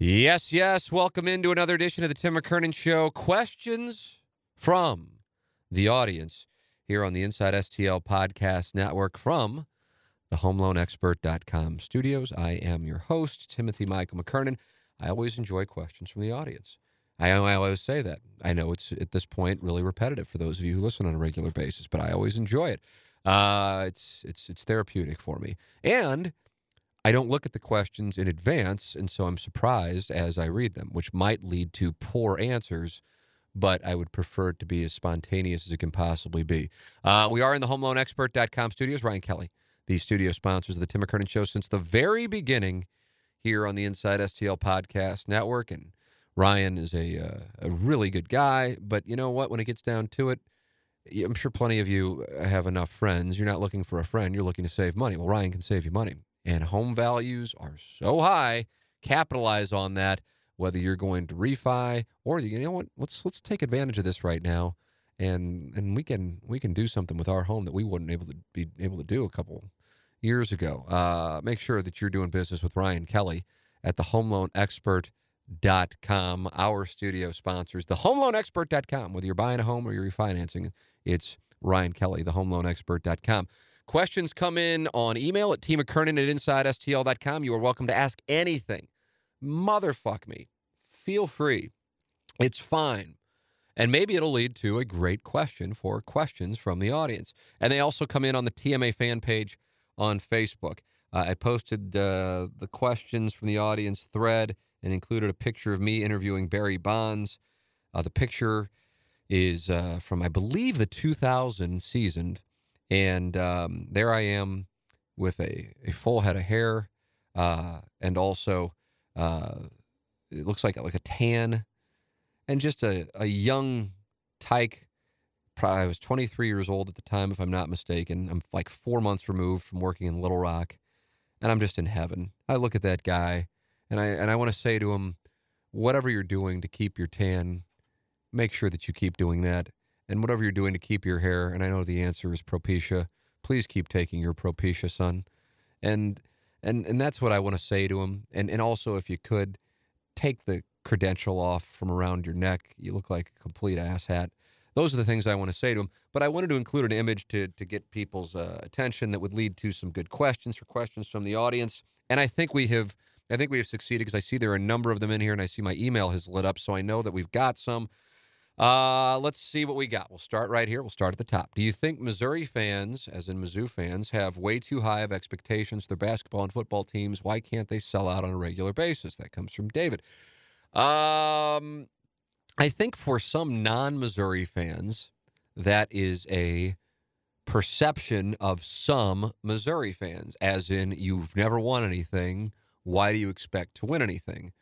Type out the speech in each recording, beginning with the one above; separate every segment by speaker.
Speaker 1: Yes, yes. Welcome into another edition of the Tim McKernan Show. Questions from the audience here on the Inside STL Podcast Network from the HomeLoanExpert.com studios. I am your host, Timothy Michael McKernan. I always enjoy questions from the audience. I, always say that. I know it's at this point really repetitive for those of you who listen on a regular basis, but I always enjoy it. Uh, it's it's it's therapeutic for me, and I don't look at the questions in advance, and so I'm surprised as I read them, which might lead to poor answers, but I would prefer it to be as spontaneous as it can possibly be. Uh, we are in the HomeLoanExpert.com studios. Ryan Kelley, the studio sponsors of the Tim McKernan Show since the very beginning here on the Inside STL Podcast Network, and Ryan is a uh, a really good guy, but you know what? When it gets down to it, I'm sure plenty of you have enough friends. You're not looking for a friend, you're looking to save money. Well, Ryan can save you money and home values are so high. Capitalize on that, whether you're going to refi or you know what, let's let's take advantage of this right now, and and we can we can do something with our home that we wouldn't able to be able to do a couple years ago. Uh, make sure that you're doing business with Ryan Kelley at the HomeLoanExpert.com. Our studio sponsors the HomeLoanExpert.com. Whether you're buying a home or you're refinancing, it's Ryan Kelley, the HomeLoanExpert.com. Questions come in on email at tmckernan at insidestl.com. You are welcome to ask anything. Motherfuck me. Feel free. It's fine. And maybe it'll lead to a great question for questions from the audience. And they also come in on the TMA fan page on Facebook. Uh, I posted uh, the questions from the audience thread and included a picture of me interviewing Barry Bonds. Uh, the picture is uh, from, I believe, the 2000 season and um, there I am with a, a full head of hair uh, and also uh, it looks like like a tan and just a, a young tyke. I was 23 years old at the time, if I'm not mistaken. I'm like four months removed from working in Little Rock, and I'm just in heaven. I look at that guy, and I and I want to say to him, whatever you're doing to keep your tan, make sure that you keep doing that and whatever you're doing to keep your hair, and I know the answer is Propecia, please keep taking your Propecia, son. And and and that's what I want to say to him. And and also, if you could, take the credential off from around your neck. You look like a complete asshat. Those are the things I want to say to him. But I wanted to include an image to to get people's uh, attention that would lead to some good questions for questions from the audience. And I think we have. I think we have succeeded because I see there are a number of them in here, and I see my email has lit up, so I know that we've got some. Uh, let's see what we got. We'll start right here. We'll start at the top. Do you think Missouri fans, as in Mizzou fans, have way too high of expectations for their basketball and football teams? Why can't they sell out on a regular basis? That comes from David. Um, I think for some non-Missouri fans, that is a perception of some Missouri fans, as in you've never won anything. Why do you expect to win anything?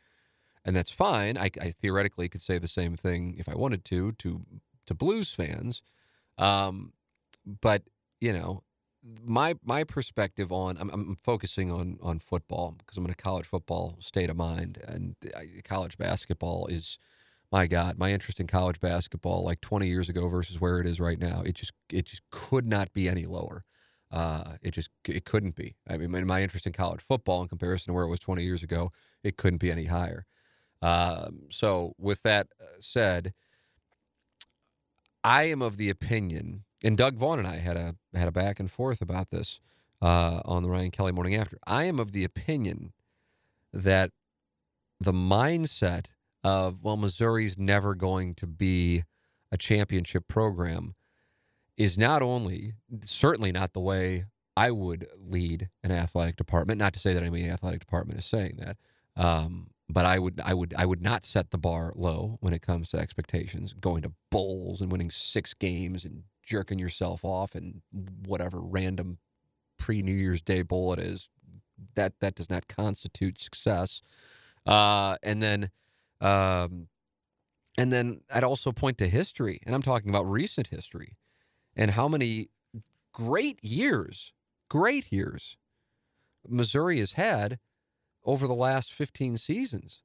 Speaker 1: And that's fine. I, I, theoretically could say the same thing if I wanted to to to blues fans, um, but you know, my my perspective on I'm, I'm focusing on on football because I'm in a college football state of mind, and college basketball is. My God, my interest in college basketball, like 20 years ago versus where it is right now, it just it just could not be any lower. Uh, it just it couldn't be. I mean, my interest in college football in comparison to where it was 20 years ago, it couldn't be any higher. Um, so, with that uh, said, I am of the opinion, and Doug Vaughn and I had a had a back and forth about this uh, on the Ryan Kelley Morning After. I am of the opinion that the mindset of well, Missouri's never going to be a championship program is not only certainly not the way I would lead an athletic department. Not to say that any athletic department is saying that, um, but I would I would I would not set the bar low when it comes to expectations. Going to bowls and winning six games and jerking yourself off and whatever random pre New Year's Day bowl it is, that that does not constitute success. Uh, and then, um, and then I'd also point to history, and I'm talking about recent history, and how many great years, great years, Missouri has had over the last 15 seasons.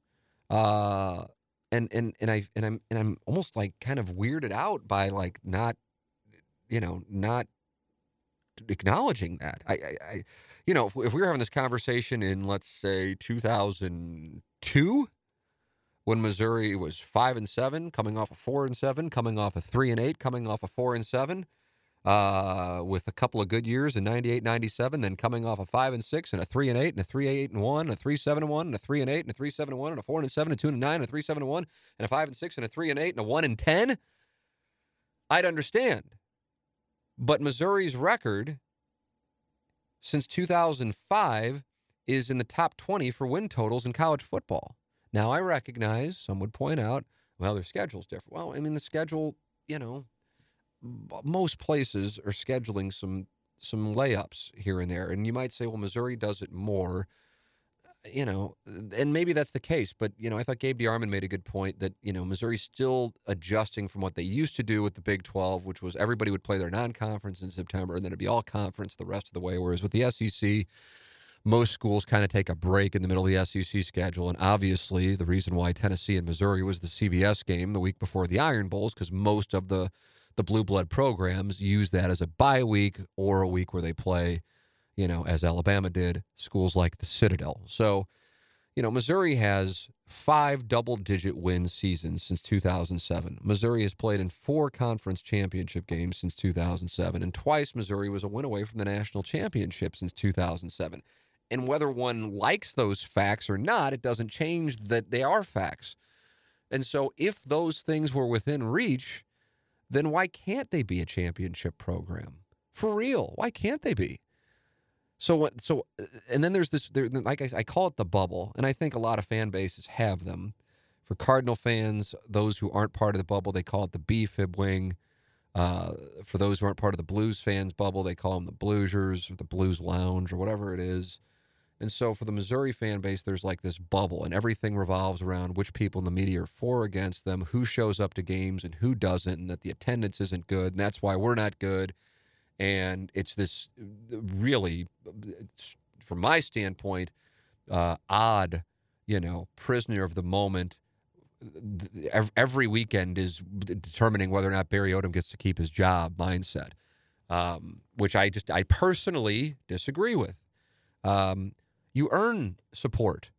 Speaker 1: Uh, and and and I and I'm and I'm almost like kind of weirded out by like not, you know, not acknowledging that. I, I, I you know, if, if we were having this conversation in let's say 2002, when Missouri was five and seven, coming off a four and seven, coming off a three and eight, coming off a four and seven, uh, with a couple of good years in 98, 97, then coming off a five and six and a three and eight and a three eight and one, and a three seven and one, and a three and eight and a three seven and one, and a four and seven and two and nine, and a three seven and one, and a five and six and a three and eight and a one and ten. I'd understand. But Missouri's record since 2005 is in the top 20 for win totals in college football. Now, I recognize some would point out, well, their schedule's different. Well, I mean, the schedule, you know, most places are scheduling some some layups here and there, and you might say, well, Missouri does it more. You know, and maybe that's the case, but you know, I thought Gabe DeArmond made a good point that you know Missouri's still adjusting from what they used to do with the Big Twelve, which was everybody would play their non-conference in September, and then it'd be all conference the rest of the way. Whereas with the SEC, most schools kind of take a break in the middle of the SEC schedule. And obviously, the reason why Tennessee and Missouri was the CBS game the week before the Iron Bowls, because most of the the blue blood programs use that as a bye week or a week where they play, you know, as Alabama did, schools like the Citadel. So, you know, Missouri has five double digit win seasons since 2007. Missouri has played in four conference championship games since 2007, and twice Missouri was a win away from the national championship since 2007. And whether one likes those facts or not, it doesn't change that they are facts. And so if those things were within reach, then why can't they be a championship program? For real, why can't they be? So what? so and then there's this there, like I, I call it the bubble, and I think a lot of fan bases have them. For Cardinal fans, those who aren't part of the bubble, they call it the B fib wing. Uh, for those who aren't part of the Blues fans bubble, they call them the Bluesers or the Blues Lounge or whatever it is. And so for the Missouri fan base, there's like this bubble, and everything revolves around which people in the media are for or against them, who shows up to games and who doesn't, and that the attendance isn't good, and that's why we're not good. And it's this really, from my standpoint, uh, odd, you know, prisoner of the moment. Every weekend is determining whether or not Barry Odom gets to keep his job mindset, um, which I just I personally disagree with. Um, you earn support.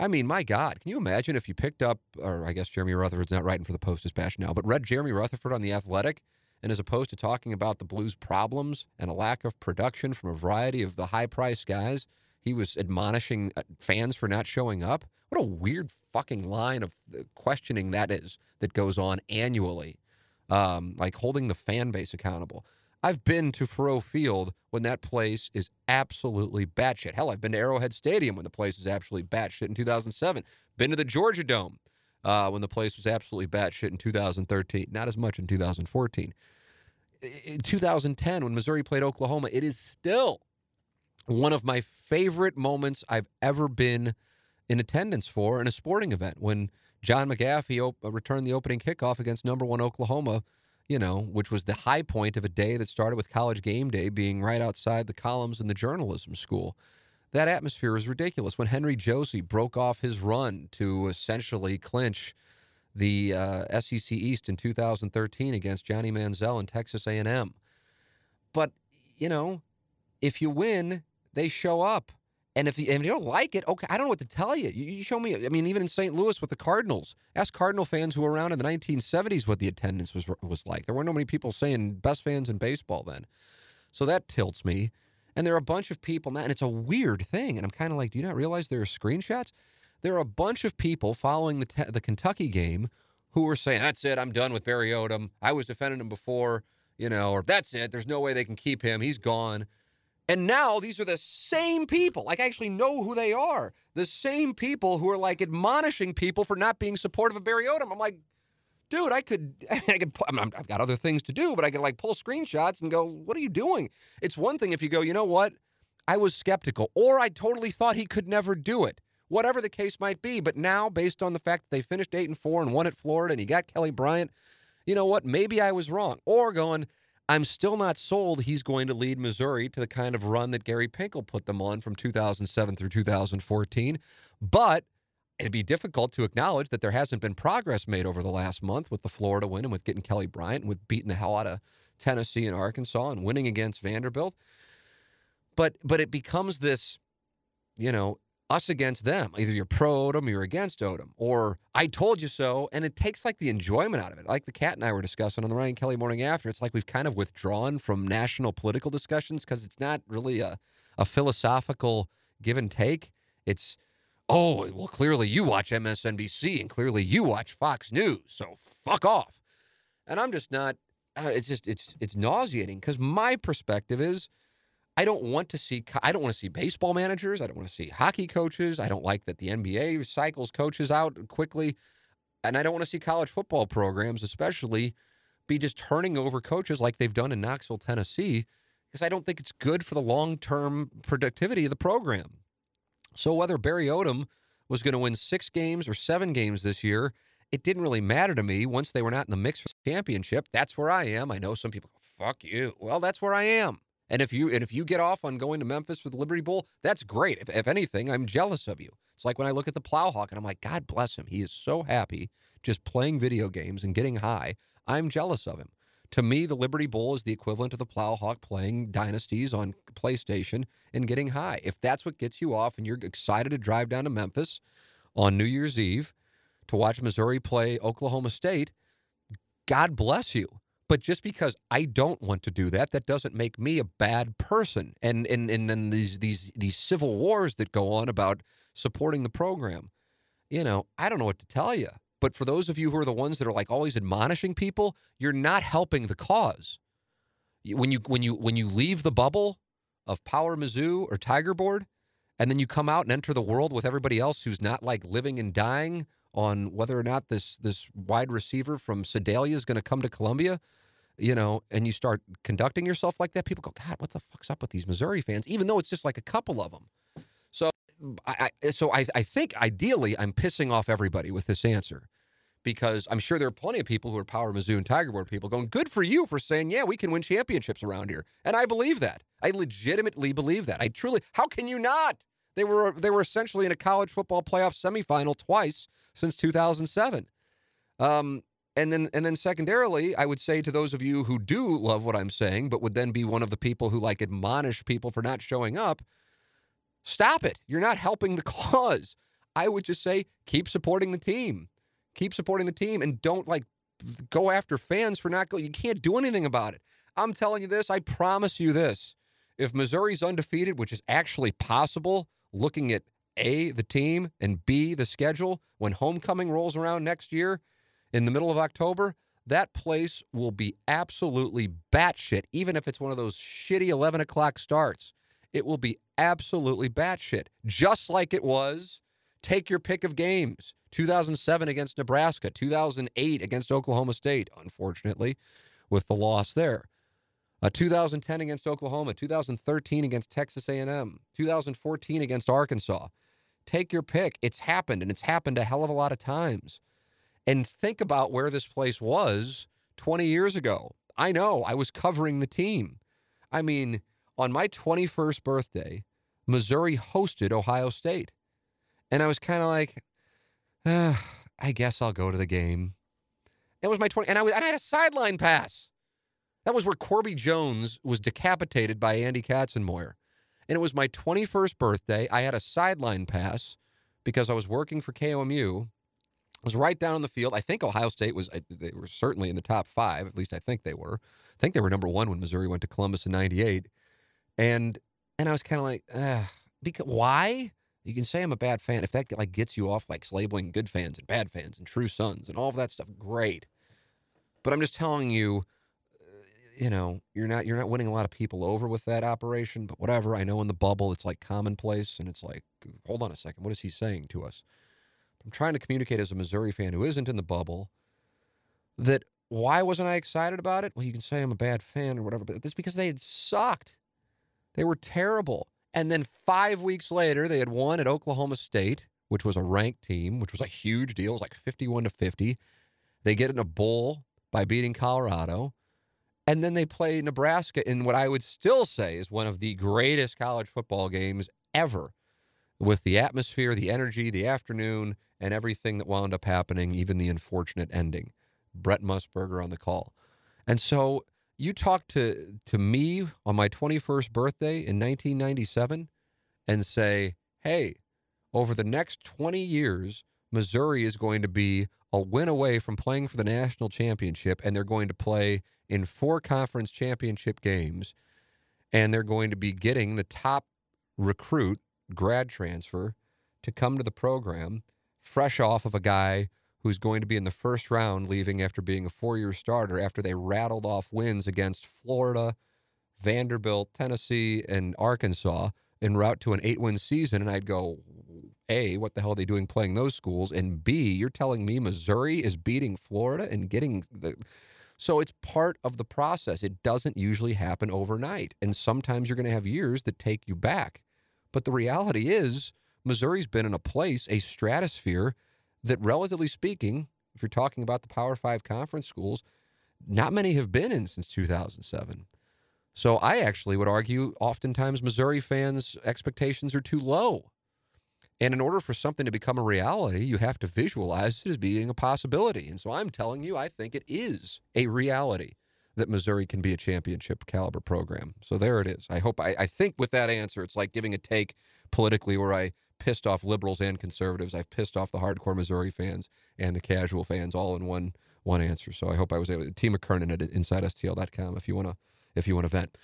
Speaker 1: I mean, my God, can you imagine if you picked up, or I guess Jeremy Rutherford's not writing for the Post Dispatch now, but read Jeremy Rutherford on The Athletic, and as opposed to talking about the Blues' problems and a lack of production from a variety of the high priced guys, he was admonishing uh, fans for not showing up. What a weird fucking line of uh, questioning that is that goes on annually, um, like holding the fan base accountable. I've been to Faurot Field when that place is absolutely batshit. Hell, I've been to Arrowhead Stadium when the place is absolutely batshit in 2007. Been to the Georgia Dome uh, when the place was absolutely batshit in 2013. Not as much in 2014. In 2010, when Missouri played Oklahoma, it is still one of my favorite moments I've ever been in attendance for in a sporting event. When Gahn McGaffie op- returned the opening kickoff against number one Oklahoma you know, which was the high point of a day that started with college game day being right outside the columns in the journalism school. That atmosphere is ridiculous. When Henry Josey broke off his run to essentially clinch the uh, SEC East in 2013 against Johnny Manziel and Texas A&M. But, you know, if you win, they show up. And if you, if you don't like it, okay, I don't know what to tell you. you. You show me. I mean, even in St. Louis with the Cardinals, ask Cardinal fans who were around in the 1970s what the attendance was was like. There weren't no many people saying best fans in baseball then, so that tilts me. And there are a bunch of people now, and it's a weird thing. And I'm kind of like, do you not realize there are screenshots? There are a bunch of people following the te- the Kentucky game who were saying, "That's it, I'm done with Barry Odom. I was defending him before." You know, or that's it. There's no way they can keep him. He's gone. And now these are the same people. Like I actually know who they are. The same people who are like admonishing people for not being supportive of Barry Odom. I'm like, dude, I could, I, could, I mean, I've got other things to do, but I could like pull screenshots and go, what are you doing? It's one thing if you go, you know what? I was skeptical, or I totally thought he could never do it. whatever the case might be. But now, based on the fact that they finished eight and four and won at Florida, and he got Kelly Bryant, you know what? Maybe I was wrong. Or going, I'm still not sold he's going to lead Missouri to the kind of run that Gary Pinkel put them on from 2007 through 2014. But it'd be difficult to acknowledge that there hasn't been progress made over the last month with the Florida win and with getting Kelly Bryant and with beating the hell out of Tennessee and Arkansas and winning against Vanderbilt. But but it becomes this, you know, us against them. Either you're pro Odom you're against Odom, or I told you so. And it takes like the enjoyment out of it. Like the cat and I were discussing on the Ryan Kelley morning after. It's like we've kind of withdrawn from national political discussions because it's not really a, a philosophical give and take. It's, oh, well, clearly you watch MSNBC and clearly you watch Fox News. So fuck off. And I'm just not, uh, it's just, it's, it's nauseating because my perspective is, I don't want to see I don't want to see baseball managers. I don't want to see hockey coaches. I don't like that the NBA cycles coaches out quickly. And I don't want to see college football programs especially be just turning over coaches like they've done in Knoxville, Tennessee, because I don't think it's good for the long-term productivity of the program. So whether Barry Odom was going to win 6 games or 7 games this year, it didn't really matter to me once they were not in the mix for the championship. That's where I am. I know some people go, "Fuck you." Well, that's where I am. And if you and if you get off on going to Memphis for the Liberty Bowl, that's great. If, if anything, I'm jealous of you. It's like when I look at the Plowhawk and I'm like, God bless him. He is so happy just playing video games and getting high. I'm jealous of him. To me, the Liberty Bowl is the equivalent of the Plowhawk playing Dynasties on PlayStation and getting high. If that's what gets you off and you're excited to drive down to Memphis on New Year's Eve to watch Missouri play Oklahoma State, God bless you. But just because I don't want to do that, that doesn't make me a bad person. And and and then these these these civil wars that go on about supporting the program. You know, I don't know what to tell you. But for those of you who are the ones that are like always admonishing people, you're not helping the cause. When you when you when you leave the bubble of Power Mizzou or Tiger Board, and then you come out and enter the world with everybody else who's not like living and dying on whether or not this this wide receiver from Sedalia is going to come to Columbia, you know, and you start conducting yourself like that, people go, God, what the fuck's up with these Missouri fans? Even though it's just like a couple of them. So, I, I so I, I think ideally I'm pissing off everybody with this answer because I'm sure there are plenty of people who are Power Mizzou and Tiger Board people going, good for you for saying, yeah, we can win championships around here. And I believe that. I legitimately believe that. I truly, how can you not? They were they were essentially in a college football playoff semifinal twice since 2007. Um, and then and then secondarily, I would say to those of you who do love what I'm saying, but would then be one of the people who like admonish people for not showing up, stop it. You're not helping the cause. I would just say keep supporting the team. Keep supporting the team and don't like go after fans for not going. You can't do anything about it. I'm telling you this, I promise you this. If Missouri's undefeated, which is actually possible, looking at A, the team, and B, the schedule, when homecoming rolls around next year, in the middle of October, that place will be absolutely batshit, even if it's one of those shitty 11 o'clock starts. It will be absolutely batshit, just like it was. Take your pick of games 2007 against Nebraska, 2008 against Oklahoma State, unfortunately, with the loss there. Uh, 2010 against Oklahoma, 2013 against Texas A&M, 2014 against Arkansas. Take your pick. It's happened, and it's happened a hell of a lot of times and think about where this place was 20 years ago. I know, I was covering the team. I mean, on my 21st birthday, Missouri hosted Ohio State. And I was kind of like, uh, I guess I'll go to the game. It was my 20, and I, was, and I had a sideline pass. That was where Corby Jones was decapitated by Andy Katzenmoyer. And it was my 21st birthday. I had a sideline pass because I was working for KOMU I was right down on the field. I think Ohio State was they were certainly in the top five. At least I think they were. I think they were number one when Missouri went to Columbus in '98, and and I was kind of like, because why? You can say I'm a bad fan if that like gets you off like labeling good fans and bad fans and true sons and all of that stuff. Great, but I'm just telling you, you know, you're not you're not winning a lot of people over with that operation. But whatever. I know in the bubble it's like commonplace, and it's like, hold on a second, what is he saying to us? I'm trying to communicate as a Missouri fan who isn't in the bubble that why wasn't I excited about it? Well, you can say I'm a bad fan or whatever, but it's because they had sucked. They were terrible. And then five weeks later, they had won at Oklahoma State, which was a ranked team, which was a huge deal. It was like 51 to 50. They get in a bowl by beating Colorado. And then they play Nebraska in what I would still say is one of the greatest college football games ever with the atmosphere, the energy, the afternoon, and everything that wound up happening, even the unfortunate ending. Brent Musburger on the call. And so you talk to, to me on my 21st birthday in 1997 and say, hey, over the next 20 years, Missouri is going to be a win away from playing for the national championship, and they're going to play in four conference championship games, and they're going to be getting the top recruit grad transfer to come to the program fresh off of a guy who's going to be in the first round leaving after being a four-year starter after they rattled off wins against Florida, Vanderbilt, Tennessee, and Arkansas en route to an eight-win season. And I'd go A, what the hell are they doing playing those schools? And B, you're telling me Missouri is beating Florida and getting the so it's part of the process. It doesn't usually happen overnight. And sometimes you're going to have years that take you back. But the reality is, Missouri's been in a place, a stratosphere that, relatively speaking, if you're talking about the Power Five conference schools, not many have been in since 2007. So I actually would argue oftentimes Missouri fans' expectations are too low. And in order for something to become a reality, you have to visualize it as being a possibility. And so I'm telling you, I think it is a reality that Missouri can be a championship caliber program. So there it is. I hope, I, I think with that answer, it's like giving a take politically where I pissed off liberals and conservatives. I've pissed off the hardcore Missouri fans and the casual fans all in one one answer. So I hope I was able to. T McKernan at InsideSTL.com if you want to if you want to vent.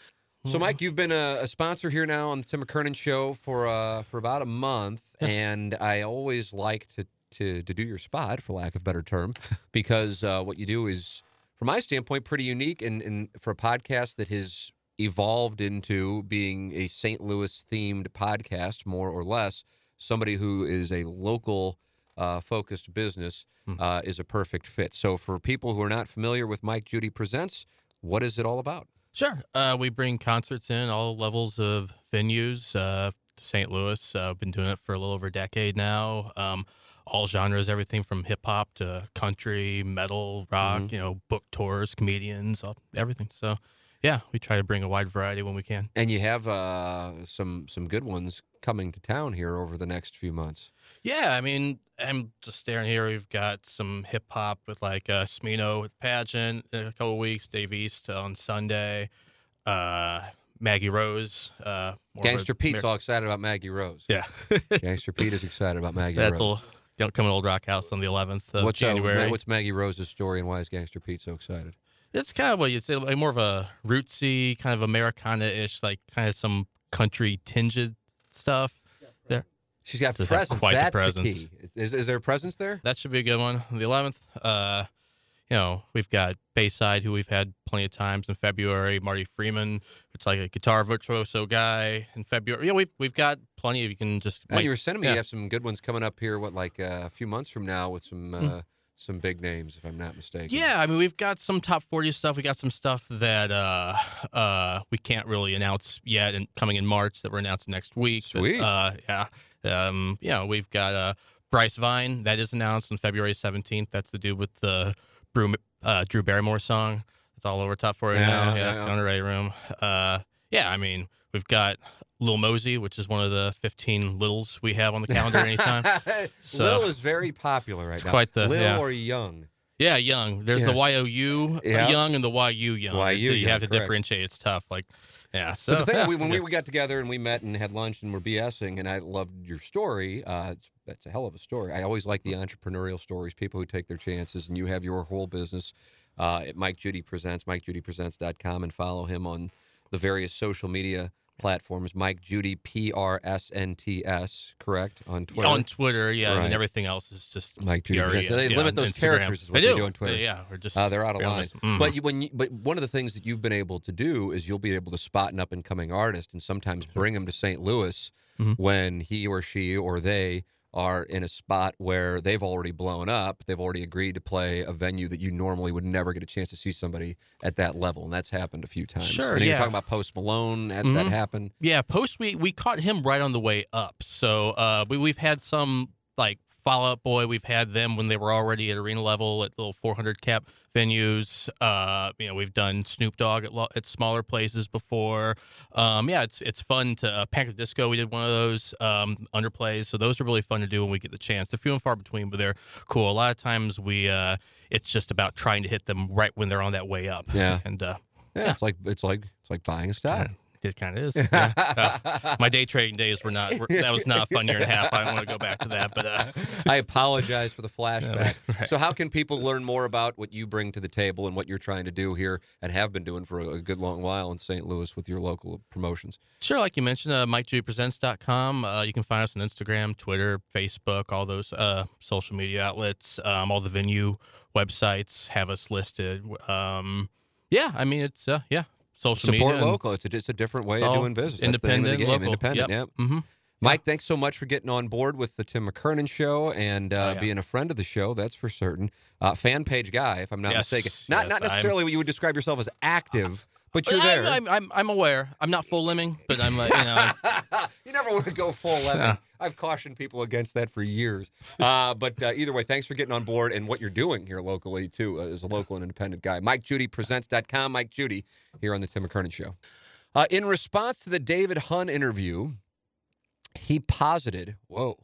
Speaker 1: So, Mike, you've been a, a, sponsor here now on the Tim McKernan Show for uh, for about a month, and I always like to, to to do your spot, for lack of a better term, because uh, what you do is, from my standpoint, pretty unique, and, and for a podcast that has evolved into being a St. Louis themed podcast, more or less. Somebody who is a local uh, focused business hmm. uh, is a perfect fit. So, for people who are not familiar with Mike Judy Presents, what is it all about?
Speaker 2: Sure. Uh, we bring concerts in all levels of venues. Uh, St. Louis. Uh, I've been doing it for a little over a decade now. Um, all genres, everything from hip hop to country, metal, rock. Mm-hmm. You know, book tours, comedians, all, everything. So, yeah, we try to bring a wide variety when we can.
Speaker 1: And you have uh, some some good ones coming to town here over the next few months.
Speaker 2: Yeah, I mean, I'm just staring here. We've got some hip hop with like uh, Smino with Pageant in a couple weeks, Dave East on Sunday, uh, Maggie Rose. Uh,
Speaker 1: Gangster Pete's all excited about Maggie Rose.
Speaker 2: Yeah,
Speaker 1: Gangster Pete is excited about Maggie
Speaker 2: That's
Speaker 1: Rose.
Speaker 2: That's come to Old Rock House on the 11th of
Speaker 1: what's,
Speaker 2: January.
Speaker 1: Uh, what's Maggie Rose's story and why is Gangster Pete so excited?
Speaker 2: It's kind of what you'd say, like more of a rootsy, kind of Americana-ish, like kind of some country tinged stuff. There,
Speaker 1: She's got Just presence. Quite That's the, presence. the key. Is, is there a presence there?
Speaker 2: That should be a good one. The 11th, uh, you know, we've got Bayside, who we've had plenty of times in February. Marty Friedman, it's like a guitar virtuoso guy in February. Yeah, we've we've got plenty of. You can just.
Speaker 1: And you were sending me. Yeah. You have some good ones coming up here. What like uh, a few months from now with some. Uh, mm some big names, if I'm not mistaken.
Speaker 2: Yeah, I mean, we've got some top 40 stuff. We got some stuff that uh, uh, we can't really announce yet, and coming in March that we're announcing next week.
Speaker 1: Sweet.
Speaker 2: But, uh, yeah, um, you know, we've got uh, Bryce Vine that is announced on February 17th. That's the dude with the Drew, uh, Drew Barrymore song. It's all over top 40 yeah, now. Yeah, yeah, it's going to Ready Room. Uh, yeah, I mean, we've got Lil Mosey, which is one of the 15 littles we have on the calendar anytime.
Speaker 1: so, Lil is very popular right
Speaker 2: it's
Speaker 1: now.
Speaker 2: Quite the
Speaker 1: Lil
Speaker 2: yeah.
Speaker 1: or Young.
Speaker 2: Yeah, Young. There's yeah. the YOU yeah. Young and the YU Young.
Speaker 1: YU,
Speaker 2: you have
Speaker 1: to
Speaker 2: correct. differentiate. It's tough. Like, yeah. So
Speaker 1: but the thing we, when we got together and we met and had lunch and we're BSing, and I loved your story. Uh, it's, that's a hell of a story. I always like the entrepreneurial stories, people who take their chances, and you have your whole business uh, at Mike Judy Presents, MikeJudyPresents.com, and follow him on the various social media platforms. Mike Judy P R S N T S, correct on Twitter.
Speaker 2: On Twitter, yeah, right. and everything else is just
Speaker 1: Mike Judy.
Speaker 2: So
Speaker 1: they
Speaker 2: yeah,
Speaker 1: limit those
Speaker 2: Instagram.
Speaker 1: characters is what
Speaker 2: they,
Speaker 1: they
Speaker 2: do.
Speaker 1: do on Twitter.
Speaker 2: Yeah, we're just
Speaker 1: uh, they're out of line.
Speaker 2: Mm-hmm.
Speaker 1: But you, when you, but one of the things that you've been able to do is you'll be able to spot an up and coming artist and sometimes bring him to St. Louis mm-hmm. when he or she or they are in a spot where they've already blown up. They've already agreed to play a venue that you normally would never get a chance to see somebody at that level, and that's happened a few times.
Speaker 2: Sure,
Speaker 1: and
Speaker 2: yeah.
Speaker 1: You're talking about Post Malone. That, mm-hmm. that happened.
Speaker 2: Yeah, Post. We we caught him right on the way up. So uh, we we've had some like Fall Out Boy, we've had them when they were already at arena level at little 400 cap venues. Uh, you know, we've done Snoop Dogg at, lo- at smaller places before. Um, yeah, it's it's fun to uh, Panic Disco. We did one of those um, underplays, so those are really fun to do when we get the chance. They're few and far between, but they're cool. A lot of times we uh, it's just about trying to hit them right when they're on that way up.
Speaker 1: Yeah,
Speaker 2: and uh,
Speaker 1: yeah, yeah, it's like it's like it's like buying a stock.
Speaker 2: It kind of is. Yeah. uh, my day trading days were not. Were, that was not a fun year and a half. I don't want to go back to that. But uh,
Speaker 1: I apologize for the flashback. Right. So, how can people learn more about what you bring to the table and what you're trying to do here and have been doing for a good long while in St. Louis with your local promotions?
Speaker 2: Sure, like you mentioned, uh. Uh, you can find us on Instagram, Twitter, Facebook, all those uh, social media outlets. Um, all the venue websites have us listed. Um, yeah, I mean it's uh, yeah social
Speaker 1: support
Speaker 2: media
Speaker 1: local. It's a, just a different way of doing business.
Speaker 2: Independent,
Speaker 1: Local. Independent.
Speaker 2: Yep.
Speaker 1: Yeah. Mm-hmm. Mike, yeah. thanks so much for getting on board with the Tim McKernan show and uh, oh, yeah. being a friend of the show. That's for certain. Uh, fan page guy, if I'm not
Speaker 2: yes,
Speaker 1: mistaken. Not
Speaker 2: yes,
Speaker 1: not necessarily
Speaker 2: I'm,
Speaker 1: what you would describe yourself as active. But you're there.
Speaker 2: I'm, I'm, I'm, aware. I'm not full lemming, but I'm like, you know.
Speaker 1: you never want to go full lemming. No. I've cautioned people against that for years. Uh, but uh, either way, thanks for getting on board and what you're doing here locally, too, uh, as a local and independent guy. Mike Judy MikeJudyPresents.com. Mike Judy here on the Tim McKernan Show. Uh, in response to the David Hunn interview, he posited, whoa.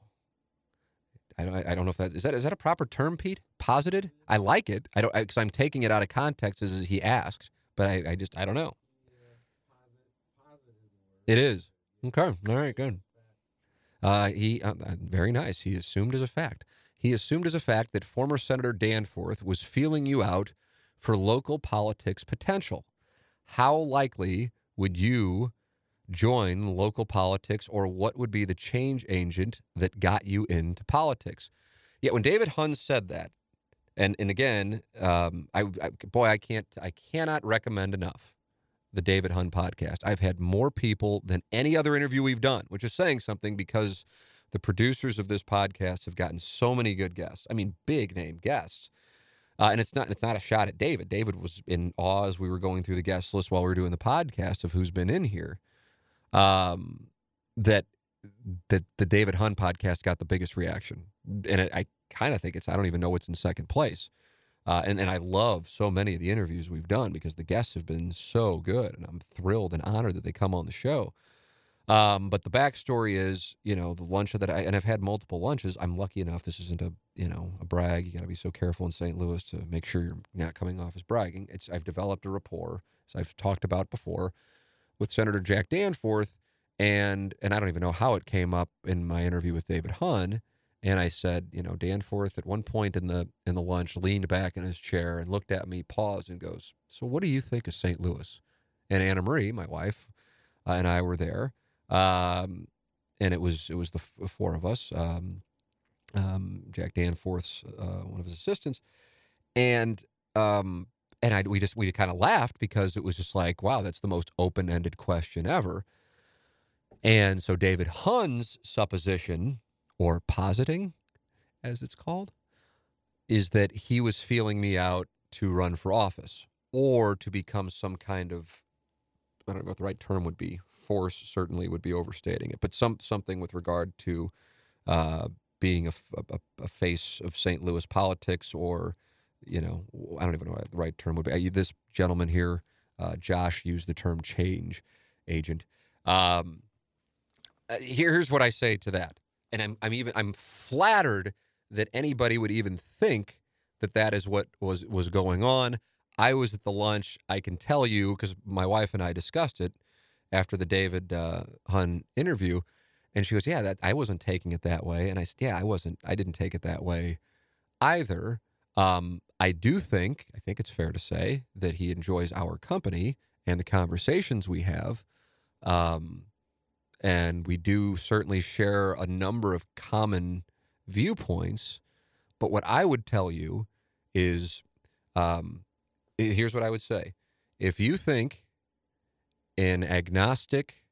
Speaker 1: I don't, I don't know if that is that is that a proper term, Pete? Posited? I like it. I don't because I'm taking it out of context as he asked but I, I just I don't know. It is okay. All right, good. Uh, he uh, uh, very nice. He assumed as a fact. He assumed as a fact that former Senator Danforth was feeling you out for local politics potential. How likely would you join local politics, or what would be the change agent that got you into politics? Yet when David Hunn said that, and and again, um, I, I, boy, I can't, I cannot recommend enough the David Hunn podcast. I've had more people than any other interview we've done, which is saying something because the producers of this podcast have gotten so many good guests. I mean, big name guests. Uh, and it's not it's not a shot at David. David was in awe as we were going through the guest list while we were doing the podcast of who's been in here. Um, that that the David Hunn podcast got the biggest reaction, and it, I kind of think it's I don't even know what's in second place. Uh, and and I love so many of the interviews we've done because the guests have been so good, and I'm thrilled and honored that they come on the show. Um, but the backstory is, you know, the lunch that I and I've had multiple lunches. I'm lucky enough. This isn't a you know a brag. You got to be so careful in St. Louis to make sure you're not coming off as bragging. It's I've developed a rapport, as I've talked about before, with Senator Jack Danforth, and and I don't even know how it came up in my interview with David Hunn and I said, you know, Danforth at one point in the in the lunch leaned back in his chair and looked at me, paused, and goes, "So what do you think of St. Louis?" And Anna Marie, my wife, uh, and I were there, um, and it was it was the f- four of us, um, um, Jack Danforth's uh, one of his assistants, and um, and I we just we kind of laughed because it was just like, wow, that's the most open ended question ever. And so David Hunn's supposition or positing, as it's called, is that he was feeling me out to run for office or to become some kind of I don't know what the right term would be. Force certainly would be overstating it, but some something with regard to uh, being a, a, a, face of St. Louis politics, or you know, I don't even know what the right term would be. This gentleman here, uh, Josh, used the term change agent. Um, uh, here's what I say to that and I'm I'm even I'm flattered that anybody would even think that that is what was was going on. I was at the lunch. I can tell you because my wife and I discussed it after the David uh, Hunn interview, and she goes, "Yeah, that I wasn't taking it that way." And I said, "Yeah, I wasn't. I didn't take it that way either." Um, I do think I think it's fair to say that he enjoys our company and the conversations we have. Um, and we do certainly share a number of common viewpoints. But what I would tell you is um, here's what I would say. If you think an agnostic,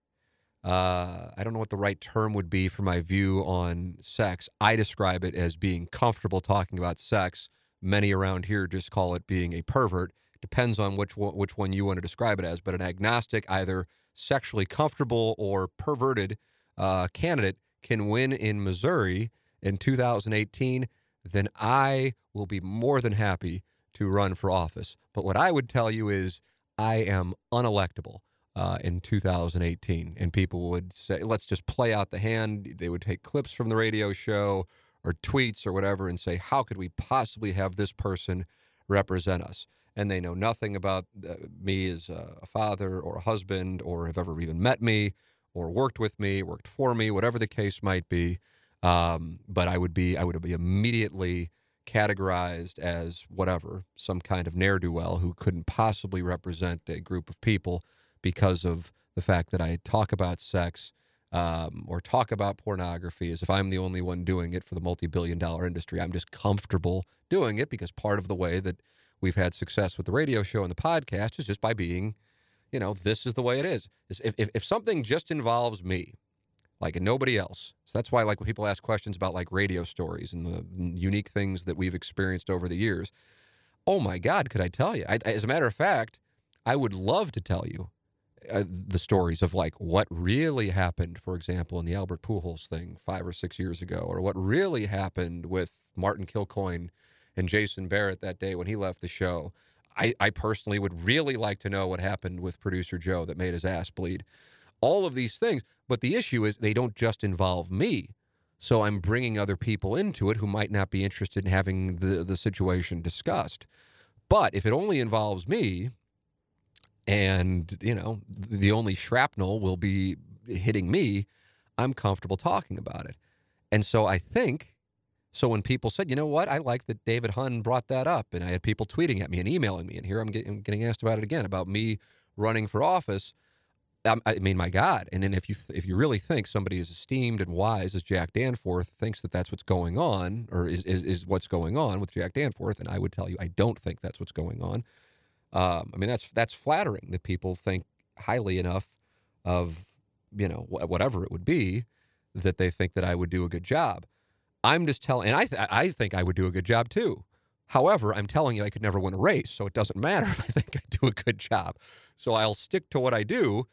Speaker 1: uh, I don't know what the right term would be for my view on sex. I describe it as being comfortable talking about sex. Many around here just call it being a pervert. Depends on which one, which one you want to describe it as. But an agnostic either sexually comfortable or perverted uh, candidate can win in Missouri in 2018, then I will be more than happy to run for office. But what I would tell you is I am unelectable. Uh, in 2018, and people would say, "Let's just play out the hand." They would take clips from the radio show or tweets or whatever, and say, "How could we possibly have this person represent us?" And they know nothing about uh, me as a father or a husband, or have ever even met me, or worked with me, worked for me, whatever the case might be. Um, but I would be, I would be immediately categorized as whatever, some kind of ne'er do well who couldn't possibly represent a group of people because of the fact that I talk about sex um, or talk about pornography as if I'm the only one doing it for the multi billion dollar industry. I'm just comfortable doing it because part of the way that we've had success with the radio show and the podcast is just by being, you know, this is the way it is. If, if, if something just involves me, like nobody else. So that's why, like, when people ask questions about like radio stories and the unique things that we've experienced over the years, oh my God, could I tell you? I, as a matter of fact, I would love to tell you uh, the stories of like what really happened, for example, in the Albert Pujols thing five or six years ago, or what really happened with Martin Kilcoyne and Jason Barrett that day when he left the show. I, I personally would really like to know what happened with producer Joe that made his ass bleed. All of these things. But the issue is they don't just involve me. So I'm bringing other people into it who might not be interested in having the, the situation discussed. But if it only involves me, and you know the only shrapnel will be hitting me, I'm comfortable talking about it. And so I think so when people said, you know what, I like that David Hunn brought that up, and I had people tweeting at me and emailing me, and here I'm getting, getting asked about it again about me running for office. I mean, my God! And then if you if you really think somebody as esteemed and wise as Jack Danforth thinks that that's what's going on, or is is, is what's going on with Jack Danforth, and I would tell you, I don't think that's what's going on. Um, I mean, that's that's flattering that people think highly enough of you know whatever it would be that they think that I would do a good job. I'm just telling, and I th- I think I would do a good job too. However, I'm telling you, I could never win a race, so it doesn't matter if I think I do a good job. So I'll stick to what I do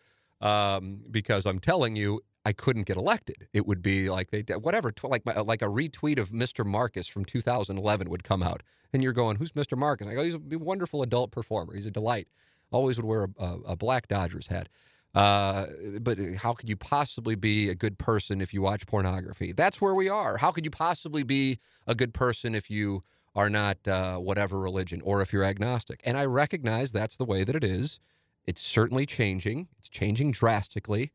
Speaker 1: um, because I'm telling you, I couldn't get elected. It would be like they whatever, like my, like a retweet of Mr. Marcus from 2011 would come out, and you're going, "Who's Mr. Marcus?" I go, "He's a wonderful adult performer. He's a delight. Always would wear a, a, a black Dodgers hat." Uh, but how could you possibly be a good person if you watch pornography? That's where we are. How could you possibly be a good person if you are not uh, whatever religion or if you're agnostic? And I recognize that's the way that it is. It's certainly changing. It's changing drastically.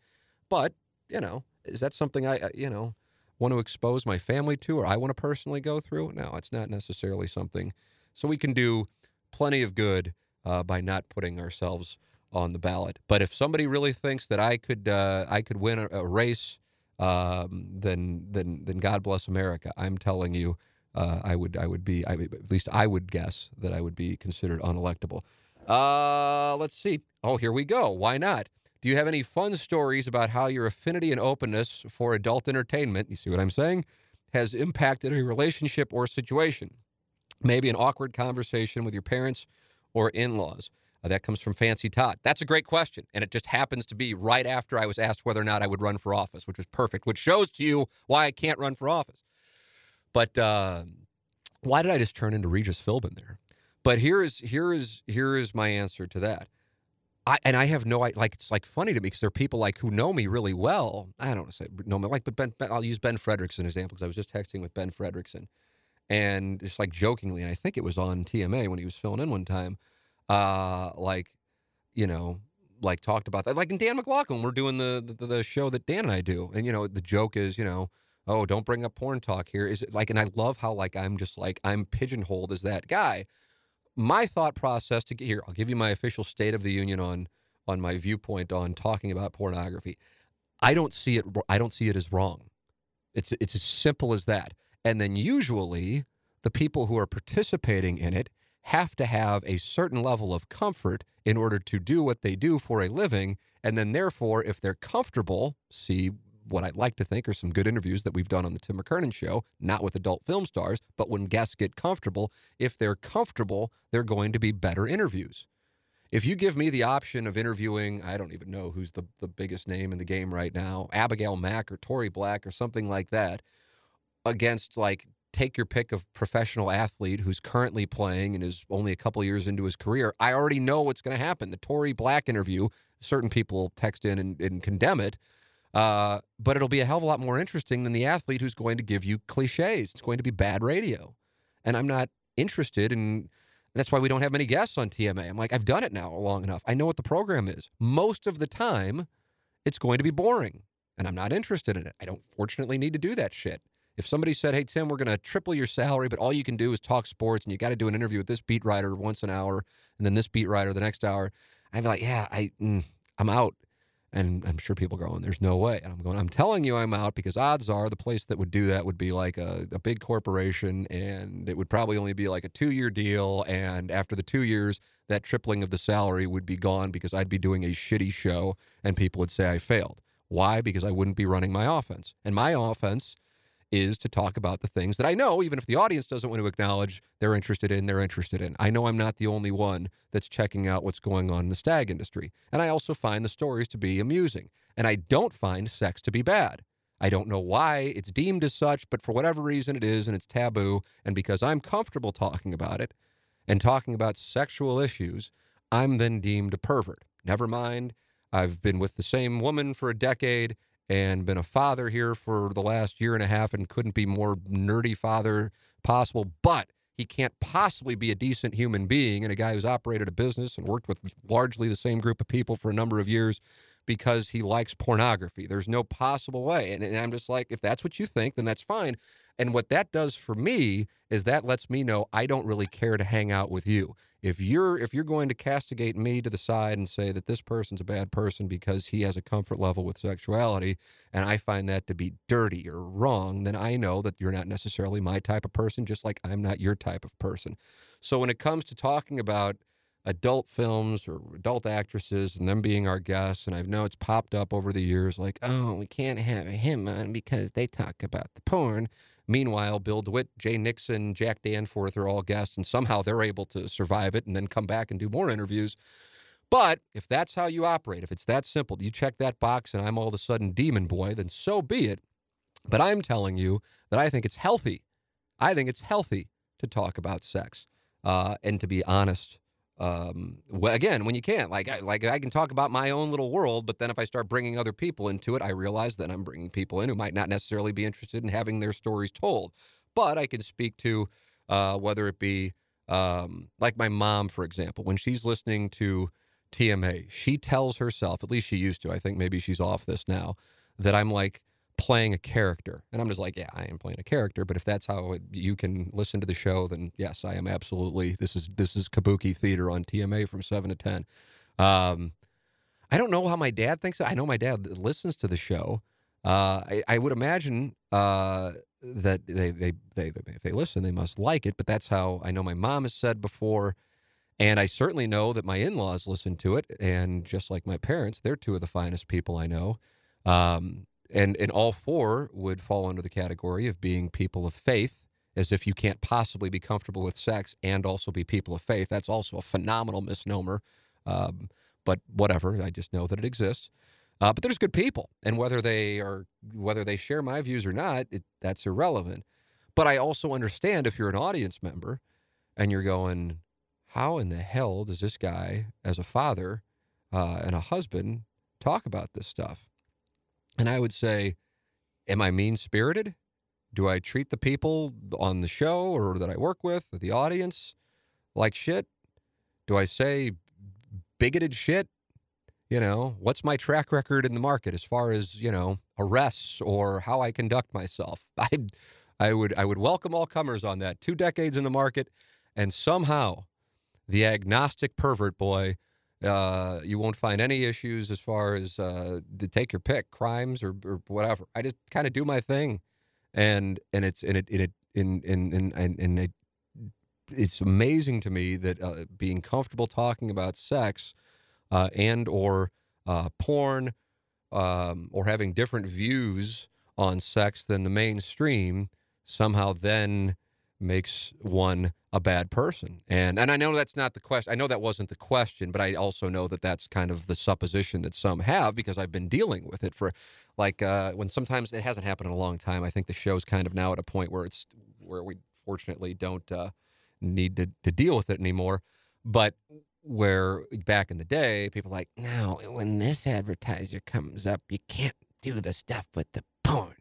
Speaker 1: But, you know, is that something I, you know, want to expose my family to or I want to personally go through? No, it's not necessarily something. So we can do plenty of good uh, by not putting ourselves on the ballot. But if somebody really thinks that I could uh, I could win a, a race, um, then then then God bless America. I'm telling you, uh, I would I would be I, at least I would guess that I would be considered unelectable. Uh, let's see. Oh, here we go. Why not? Do you have any fun stories about how your affinity and openness for adult entertainment, you see what I'm saying, has impacted a relationship or situation? Maybe an awkward conversation with your parents or in laws. Uh, that comes from Fancy Todd. That's a great question. And it just happens to be right after I was asked whether or not I would run for office, which was perfect, which shows to you why I can't run for office. But uh, why did I just turn into Regis Philbin there? But here is here is here is my answer to that. I, and I have no like it's like funny to me because there are people like who know me really well. I don't want to say know me like, but Ben, ben I'll use Ben Frederickson as an example because I was just texting with Ben Frederickson, and just like jokingly, and I think it was on TMA when he was filling in one time uh, like, you know, like talked about that. Like in Dan McLaughlin, we're doing the, the, the show that Dan and I do, and you know, the joke is, you know, oh, don't bring up porn talk here. Is it like, and I love how like I'm just like I'm pigeonholed as that guy. My thought process to get here, I'll give you my official State of the Union on on my viewpoint on talking about pornography. I don't see it. I don't see it as wrong. It's it's as simple as that. And then usually the people who are participating in it have to have a certain level of comfort in order to do what they do for a living. And then, therefore, if they're comfortable, see what I'd like to think are some good interviews that we've done on the Tim McKernan show, not with adult film stars, but when guests get comfortable, if they're comfortable, they're going to be better interviews. If you give me the option of interviewing, I don't even know who's the, the biggest name in the game right now, Abigail Mac or Tori Black or something like that, against like take your pick of professional athlete who's currently playing and is only a couple years into his career, I already know what's going to happen. The Tori Black interview, certain people text in and, and condemn it, uh, but it'll be a hell of a lot more interesting than the athlete who's going to give you cliches. It's going to be bad radio. And I'm not interested in. That's why we don't have many guests on TMA. I'm like, I've done it now long enough. I know what the program is. Most of the time, it's going to be boring, and I'm not interested in it. I don't fortunately need to do that shit. If somebody said, "Hey Tim, we're going to triple your salary, but all you can do is talk sports, and you got to do an interview with this beat writer once an hour, and then this beat writer the next hour," I'd be like, "Yeah, I, mm, I'm out." And I'm sure people going, there's no way. And I'm going, I'm telling you I'm out because odds are the place that would do that would be like a, a big corporation and it would probably only be like a two year deal. And after the two years, that tripling of the salary would be gone because I'd be doing a shitty show and people would say I failed. Why? Because I wouldn't be running my offense. And my offense is to talk about the things that I know, even if the audience doesn't want to acknowledge they're interested in, they're interested in. I know I'm not the only one that's checking out what's going on in the stag industry. And I also find the stories to be amusing. And I don't find sex to be bad. I don't know why it's deemed as such, but for whatever reason it is, and it's taboo. And because I'm comfortable talking about it and talking about sexual issues, I'm then deemed a pervert. Never mind, I've been with the same woman for a decade and been a father here for the last year and a half and couldn't be more nerdy father possible. But he can't possibly be a decent human being and a guy who's operated a business and worked with largely the same group of people for a number of years because he likes pornography. There's no possible way. And, and I'm just like, if that's what you think, then that's fine. And what that does for me is that lets me know I don't really care to hang out with you. If you're if you're going to castigate me to the side and say that this person's a bad person because he has a comfort level with sexuality and I find that to be dirty or wrong, then I know that you're not necessarily my type of person just like I'm not your type of person. So when it comes to talking about adult films or adult actresses and them being our guests. And I know it's popped up over the years like, oh, we can't have him on because they talk about the porn. Meanwhile, Bill DeWitt, Jay Nixon, Jack Danforth are all guests, and somehow they're able to survive it and then come back and do more interviews. But if that's how you operate, if it's that simple, you check that box and I'm all of a sudden demon boy, then so be it. But I'm telling you that I think it's healthy. I think it's healthy to talk about sex uh, and to be honest um, well, again, when you can't, like, I, like I can talk about my own little world, but then if I start bringing other people into it, I realize that I'm bringing people in who might not necessarily be interested in having their stories told. But I can speak to uh, whether it be um, like my mom, for example, when she's listening to TMA, she tells herself, at least she used to, I think maybe she's off this now, that I'm like playing a character. And I'm just like, yeah, I am playing a character. But if that's how it, you can listen to the show, then yes, I am absolutely. This is this is Kabuki Theater on TMA from seven to ten. Um, I don't know how my dad thinks. I know my dad listens to the show. Uh, I, I, would imagine uh, that they, they, they, if they listen, they must like it. But that's how I know my mom has said before. And I certainly know that my in laws listen to it. And just like my parents, they're two of the finest people I know. Um, and and all four would fall under the category of being people of faith as if you can't possibly be comfortable with sex and also be people of faith. That's also a phenomenal misnomer um, but whatever i just know that it exists. Uh, but there's good people and whether they are whether they share my views or not it, that's irrelevant. But i also understand if you're an audience member and you're going how in the hell does this guy as a father uh, and a husband talk about this stuff and I would say, Am I mean spirited? Do I treat the people on the show or that I work with, or the audience, like shit? Do I say bigoted shit? You know, what's my track record in the market as far as, you know, arrests or how I conduct myself? I I would I would welcome all comers on that. Two decades in the market and somehow the agnostic pervert boy uh, you won't find any issues as far as uh, take your pick, crimes or, or whatever. I just kind of do my thing, and and it's and it in it in in in and, and it, it's amazing to me that uh, being comfortable talking about sex uh, and or uh, porn um, or having different views on sex than the mainstream somehow then makes one a bad person. And and I know that's not the question. I know that wasn't the question, but I also know that that's kind of the supposition that some have because I've been dealing with it for like uh, when sometimes it hasn't happened in a long time. I think the show's kind of now at a point where it's where we fortunately don't uh, need to, to deal with it anymore. But where back in the day, people like, now when this advertiser comes up, you can't do the stuff with the porn.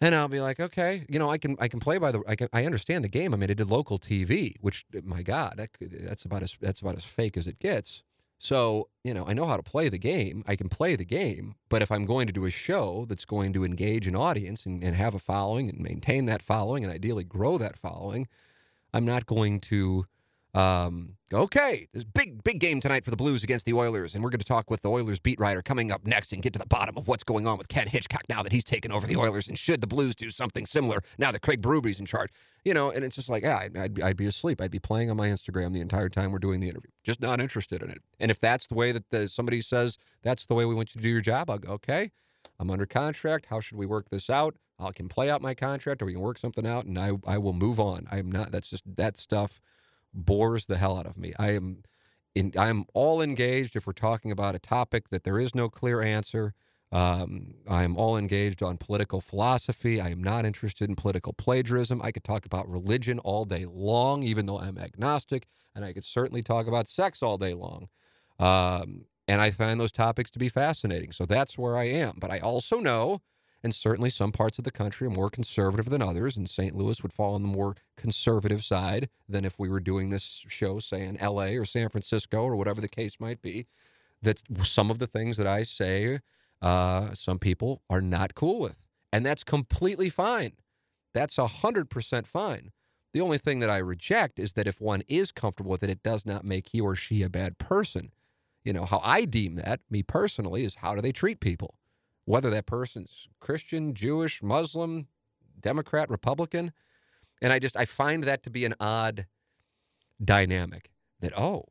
Speaker 1: And I'll be like, okay, you know, I can I can play by the I can I understand the game. I mean, I did local TV, which my God, that, that's about as that's about as fake as it gets. So you know, I know how to play the game. I can play the game, but if I'm going to do a show that's going to engage an audience and, and have a following and maintain that following and ideally grow that following, I'm not going to um, okay, this big, big game tonight for the Blues against the Oilers, and we're going to talk with the Oilers beat writer coming up next and get to the bottom of what's going on with Ken Hitchcock now that he's taken over the Oilers, and should the Blues do something similar now that Craig Berube's in charge, you know? And it's just like, yeah, I'd, I'd, I'd be asleep. I'd be playing on my Instagram the entire time we're doing the interview, just not interested in it. And if that's the way that the, somebody says that's the way we want you to do your job, I'll go, okay, I'm under contract. How should we work this out? I can play out my contract, or we can work something out, and I, I will move on. I'm not. That's just that stuff bores the hell out of me. I am in, I am all engaged if we're talking about a topic that there is no clear answer. Um, I am all engaged on political philosophy. I am not interested in political plagiarism. I could talk about religion all day long, even though I'm agnostic, and I could certainly talk about sex all day long. Um, and I find those topics to be fascinating. So that's where I am. But I also know and certainly some parts of the country are more conservative than others, and St. Louis would fall on the more conservative side than if we were doing this show, say, in LA or San Francisco or whatever the case might be. That some of the things that I say, uh, some people are not cool with. And that's completely fine. That's 100% fine. The only thing that I reject is that if one is comfortable with it, it does not make he or she a bad person. You know, how I deem that, me personally, is how do they treat people? Whether that person's Christian, Jewish, Muslim, Democrat, Republican. And I just I find that to be an odd dynamic that oh,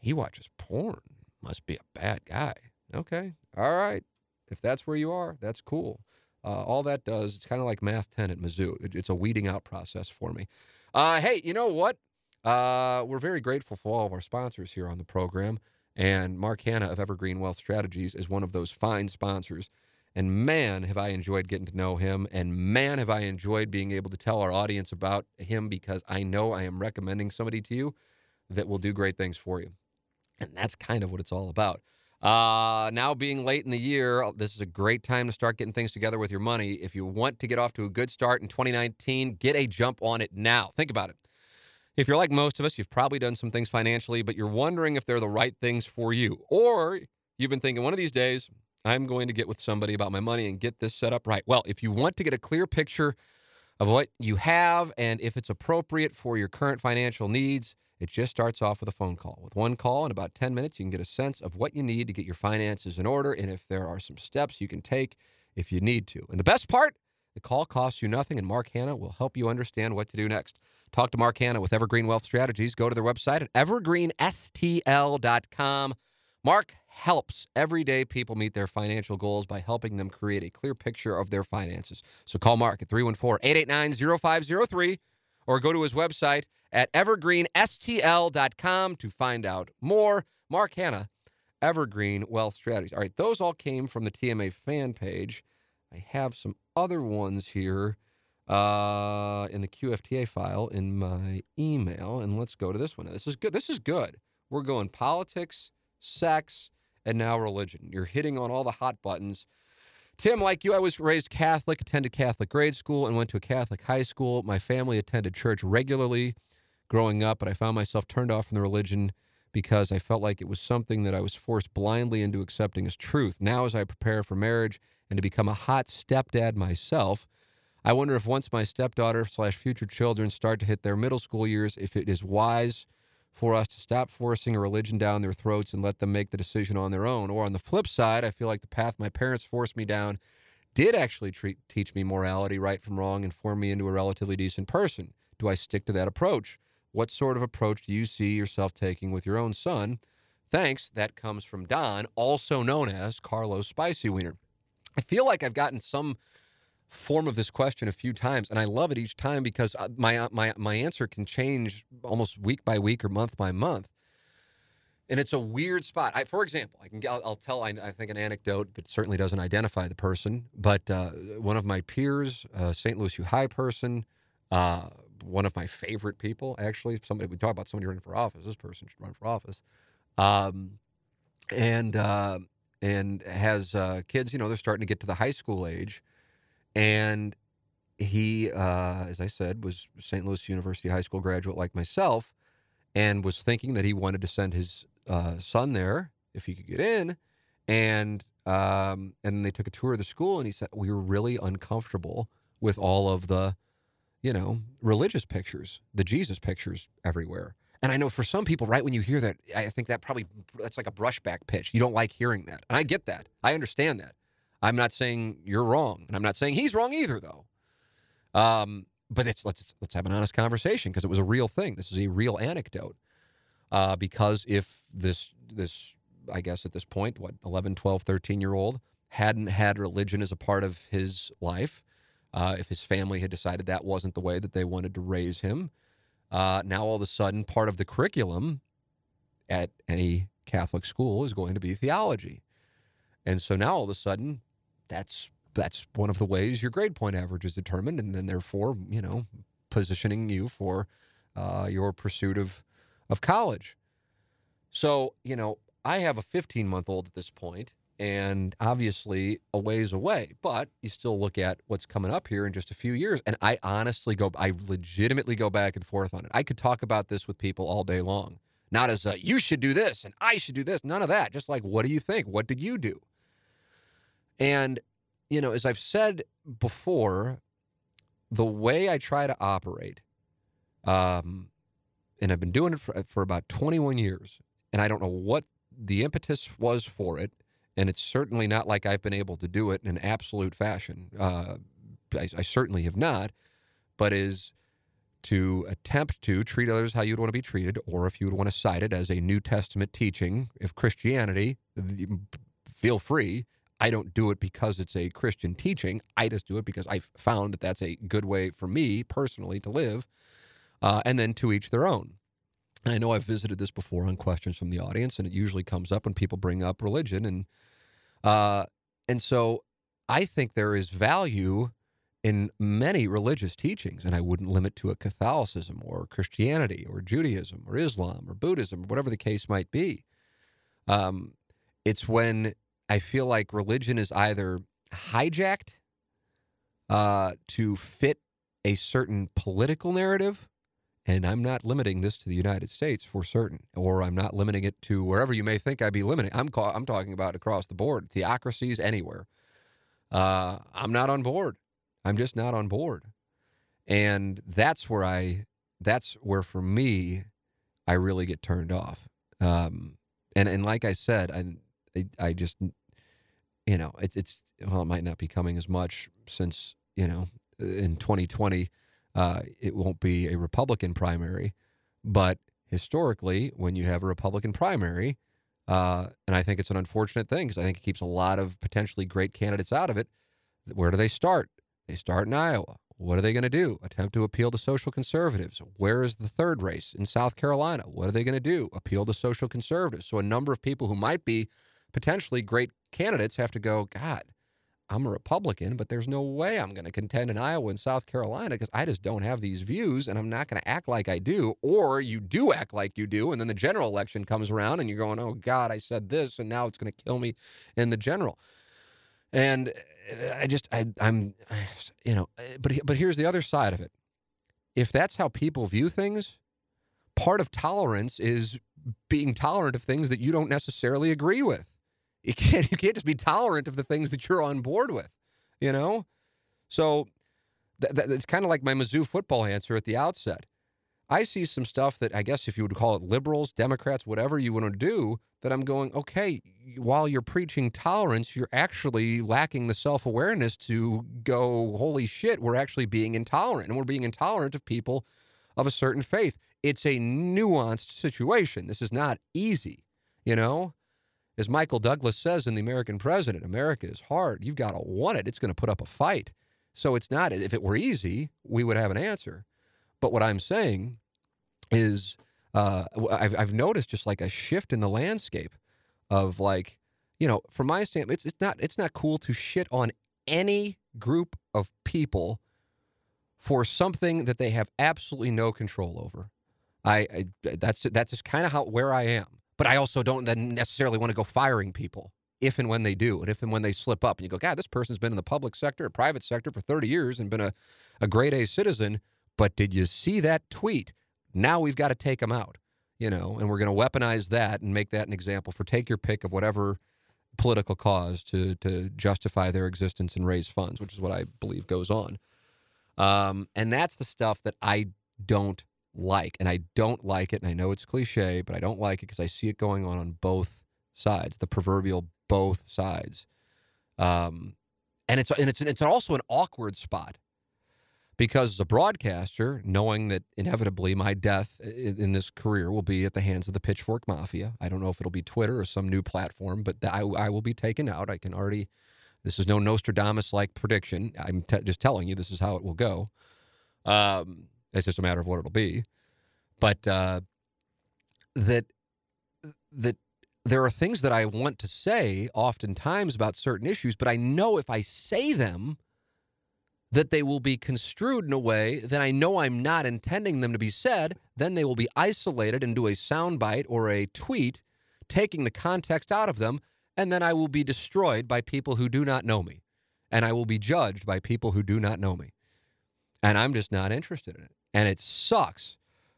Speaker 1: he watches porn. Must be a bad guy. Okay. All right. If that's where you are, that's cool. Uh, all that does, it's kind of like Math 10 at Mizzou. It, it's a weeding out process for me. Uh, hey, you know what? Uh, we're very grateful for all of our sponsors here on the program. And Mark Hannah of Evergreen Wealth Strategies is one of those fine sponsors. And man, have I enjoyed getting to know him. And man, have I enjoyed being able to tell our audience about him because I know I am recommending somebody to you that will do great things for you. And that's kind of what it's all about. Uh, now, being late in the year, uh, this is a great time to start getting things together with your money. If you want to get off to a good start in 2019, get a jump on it now. Think about it. If you're like most of us, you've probably done some things financially, but you're wondering if they're the right things for you. Or you've been thinking one of these days, I'm going to get with somebody about my money and get this set up right. Well, if you want to get a clear picture of what you have and if it's appropriate for your current financial needs, it just starts off with a phone call. With one call in about 10 minutes, you can get a sense of what you need to get your finances in order and if there are some steps you can take if you need to. And the best part, the call costs you nothing, and Mark Hannah will help you understand what to do next. Talk to Mark Hannah with Evergreen Wealth Strategies. Go to their website at evergreenstl.com. Mark helps everyday people meet their financial goals by helping them create a clear picture of their finances. So call Mark at 314 889 0503 or go to his website at evergreenstl.com to find out more. Mark Hannah, Evergreen Wealth Strategies. All right, those all came from the TMA fan page. I have some other ones here uh, in the QFTA file in my email, and let's go to this one. This is good. This is good. We're going politics, sex, and now religion. You're hitting on all the hot buttons. Tim, like you, I was raised Catholic, attended Catholic grade school, and went to a Catholic high school. My family attended church regularly growing up, but I found myself turned off from the religion because I felt like it was something that I was forced blindly into accepting as truth. Now, as I prepare for marriage and to become a hot stepdad myself, I wonder if once my stepdaughter slash future children start to hit their middle school years, if it is wise for us to stop forcing a religion down their throats and let them make the decision on their own. Or on the flip side, I feel like the path my parents forced me down did actually treat, teach me morality, right from wrong, and form me into a relatively decent person. Do I stick to that approach? What sort of approach do you see yourself taking with your own son? Thanks. That comes from Don, also known as Carlos Spicy Wiener. I feel like I've gotten some form of this question a few times, and I love it each time because uh, my uh, my my answer can change almost week by week or month by month. And it's a weird spot. I, for example, I can I'll, I'll tell I, I, think an anecdote that certainly doesn't identify the person, but uh, one of my peers, uh, St. Louis U High person, uh, one of my favorite people, actually, somebody we talk about somebody running for office. This person should run for office, um, and uh, and has kids. You know, they're starting to get to the high school age and he, uh, as I said, was St. Louis University High School graduate like myself, and was thinking that he wanted to send his uh, son there if he could get in. And um, and they took a tour of the school, and he said we were really uncomfortable with all of the, you know, religious pictures, the Jesus pictures everywhere. And I know for some people, right when you hear that, I think that probably that's like a brushback pitch. You don't like hearing that, and I get that. I understand that. I'm not saying you're wrong, and I'm not saying he's wrong either, though. Um, but let's let's have an honest conversation because it was a real thing. This is a real anecdote. Uh, because if this this I guess at this point, what 11, 12, 13 year old hadn't had religion as a part of his life, uh, if his family had decided that wasn't the way that they wanted to raise him, uh, now all of a sudden part of the curriculum at any Catholic school is going to be theology. And so now all of a sudden that's that's one of the ways your grade point average is determined, and then therefore, you know, positioning you for uh, your pursuit of of college. So, you know, I have a 15 month old at this point, and obviously a ways away. But you still look at what's coming up here in just a few years, and I honestly go, I legitimately go back and forth on it. I could talk about this with people all day long, not as a you should do this and I should do this, none of that. Just like, what do you think? What did you do? And, you know, as I've said before, the way I try to operate, um, and I've been doing it for, for about 21 years, and I don't know what the impetus was for it, and it's certainly not like I've been able to do it in an absolute fashion. Uh, I, I certainly have not, but is to attempt to treat others how you'd want to be treated, or if you would want to cite it as a New Testament teaching, if Christianity, feel free. I don't do it because it's a Christian teaching. I just do it because I've found that that's a good way for me personally to live. Uh, and then to each their own. And I know I've visited this before on questions from the audience, and it usually comes up when people bring up religion. And uh, and so I think there is value in many religious teachings, and I wouldn't limit to a Catholicism or Christianity or Judaism or Islam or Buddhism, or whatever the case might be. Um, it's when I feel like religion is either hijacked uh, to fit a certain political narrative, and I'm not limiting this to the United States for certain, or I'm not limiting it to wherever you may think I'd be limiting. I'm call, I'm talking about across the board, theocracies anywhere. Uh, I'm not on board. I'm just not on board, and that's where I. That's where for me, I really get turned off. Um, and and like I said, I I, I just you know, it's it's well, it might not be coming as much since you know in 2020 uh, it won't be a Republican primary, but historically, when you have a Republican primary, uh, and I think it's an unfortunate thing because I think it keeps a lot of potentially great candidates out of it. Where do they start? They start in Iowa. What are they going to do? Attempt to appeal to social conservatives. Where is the third race in South Carolina? What are they going to do? Appeal to social conservatives. So a number of people who might be potentially great candidates have to go, God, I'm a Republican, but there's no way I'm going to contend in Iowa and South Carolina because I just don't have these views and I'm not going to act like I do. Or you do act like you do, and then the general election comes around and you're going, oh, God, I said this, and now it's going to kill me in the general. And uh, I just, I, I'm, you know, uh, but, but here's the other side of it. If that's how people view things, part of tolerance is being tolerant of things that you don't necessarily agree with. You can't you can't just be tolerant of the things that you're on board with, you know. So th- th- it's kind of like my Mizzou football answer at the outset. I see some stuff that I guess if you would call it liberals, Democrats, whatever you want to do, that I'm going, okay, while you're preaching tolerance, you're actually lacking the self awareness to go, holy shit, we're actually being intolerant. And we're being intolerant of people of a certain faith. It's a nuanced situation. This is not easy, you know? As Michael Douglas says in The American President, America is hard. You've got to want it. It's going to put up a fight. So it's not, if it were easy, we would have an answer. But what I'm saying is, uh, I've, I've noticed just like a shift in the landscape of like, you know, from my standpoint, it's, it's not it's not cool to shit on any group of people for something that they have absolutely no control over. I, I that's that's just kind of how where I am. But I also don't then necessarily want to go firing people if and when they do, and if and when they slip up. And you go, God, this person's been in the public sector, or private sector for 30 years and been a, a grade A citizen. But did you see that tweet? Now we've got to take them out, you know, and we're going to weaponize that and make that an example for take your pick of whatever political cause to to justify their existence and raise funds, which is what I believe goes on. Um, and that's the stuff that I don't like, and I don't like it. And I know it's cliche, but I don't like it because I see it going on on both sides, the proverbial both sides. Um, and it's and it's it's also an awkward spot because as a broadcaster, knowing that inevitably my death in, in, this career will be at the hands of the Pitchfork Mafia. I don't know if it'll be Twitter or some new platform, but I, I will be taken out. I can already. This is no Nostradamus like prediction. I'm just telling you this is how it will go. Um, it's just a matter of what it'll be. But uh, that that there are things that I want to say oftentimes about certain issues, but I know if I say them, that they will be construed in a way that I know I'm not intending them to be said, then they will be isolated into a soundbite or a tweet, taking the context out of them, and then I will be destroyed by people who do not know me. And I will be judged by people who do not know me. And I'm just not interested in it. And it sucks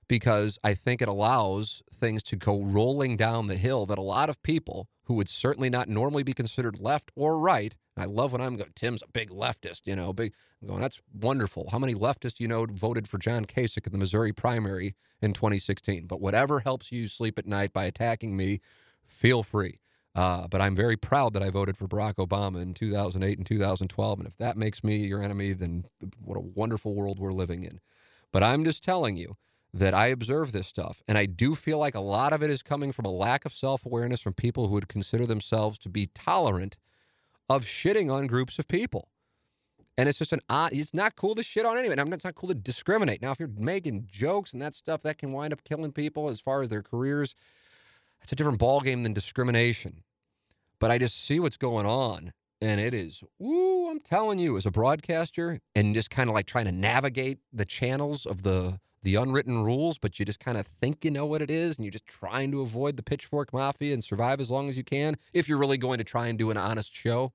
Speaker 1: because I think it allows things to go rolling down the hill that a lot of people who would certainly not normally be considered left or right. I love when I'm going, Tim's a big leftist, you know, big. I'm going, that's wonderful. How many leftists you know voted for John Kasich in the Missouri primary in 2016? But whatever helps you sleep at night by attacking me, feel free. Uh, but I'm very proud that I voted for Barack Obama in 2008 and 2012. And if that makes me your enemy, then what a wonderful world we're living in. But I'm just telling you that I observe this stuff. And I do feel like a lot of it is coming from a lack of self awareness from people who would consider themselves to be tolerant of shitting on groups of people. And it's just an odd, it's not cool to shit on anyone. It's not cool to discriminate. Now, if you're making jokes and that stuff, that can wind up killing people as far as their careers. It's a different ballgame than discrimination. But I just see what's going on. And it is, woo, I'm telling you, as a broadcaster and just kind of like trying to navigate the channels of the the unwritten rules, but you just kind of think you know what it is and you're just trying to avoid the pitchfork mafia and survive as long as you can if you're really going to try and do an honest show.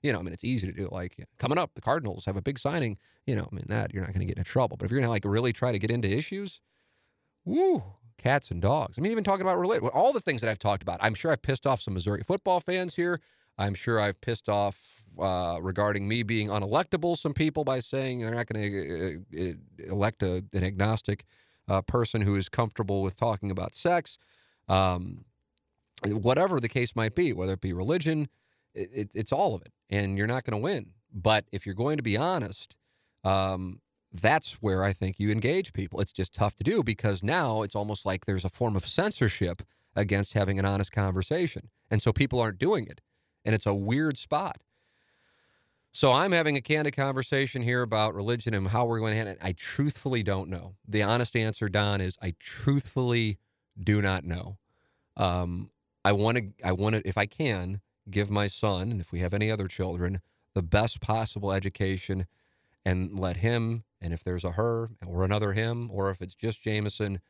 Speaker 1: You know, I mean, it's easy to do. Like coming up, the Cardinals have a big signing. You know, I mean, that you're not going to get into trouble. But if you're going to like really try to get into issues, woo, cats and dogs. I mean, even talking about all the things that I've talked about. I'm sure I've pissed off some Missouri football fans here. I'm sure I've pissed off uh, regarding me being unelectable some people by saying they're not going to uh, uh, elect a, an agnostic uh, person who is comfortable with talking about sex. Um, whatever the case might be, whether it be religion, it, it, it's all of it. And you're not going to win. But if you're going to be honest, um, that's where I think you engage people. It's just tough to do because now it's almost like there's a form of censorship against having an honest conversation. And so people aren't doing it. And it's a weird spot. So I'm having a candid conversation here about religion and how we're going to handle it. I truthfully don't know. The honest answer, Don, is I truthfully do not know. Um, I want to, I want to, if I can, give my son, and if we have any other children, the best possible education and let him, and if there's a her or another him, or if it's just Jameson,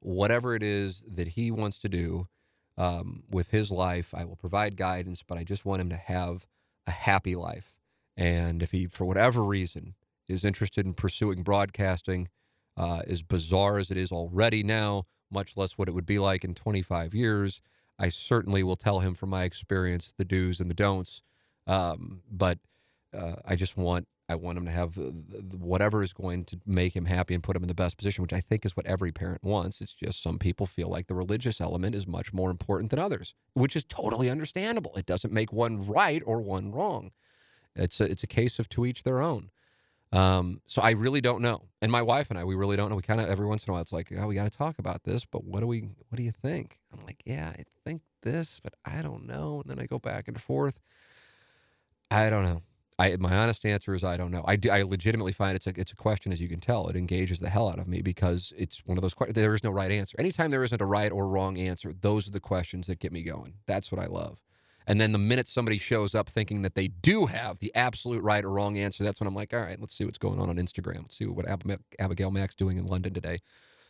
Speaker 1: whatever it is that he wants to do um, with his life, I will provide guidance, but I just want him to have a happy life. And if he, for whatever reason, is interested in pursuing broadcasting, uh, as bizarre as it is already now, much less what it would be like in 25 years, I certainly will tell him from my experience the do's and the don'ts. Um, but uh, I just want I want him to have whatever is going to make him happy and put him in the best position, which I think is what every parent wants. It's just some people feel like the religious element is much more important than others, which is totally understandable. It doesn't make one right or one wrong. It's a, it's a case of to each their own. Um, so I really don't know. And my wife and I, we really don't know. We kind of every once in a while, it's like, oh, we got to talk about this. But what do we? What do you think? I'm like, yeah, I think this, but I don't know. And then I go back and forth. I don't know. I my honest answer is I don't know. I, do, I legitimately find it's a it's a question as you can tell. It engages the hell out of me because it's one of those questions. There is no right answer. Anytime there isn't a right or wrong answer, those are the questions that get me going. That's what I love. And then the minute somebody shows up thinking that they do have the absolute right or wrong answer, that's when I'm like, all right, let's see what's going on on Instagram. Let's see what Abigail Mac's doing in London today.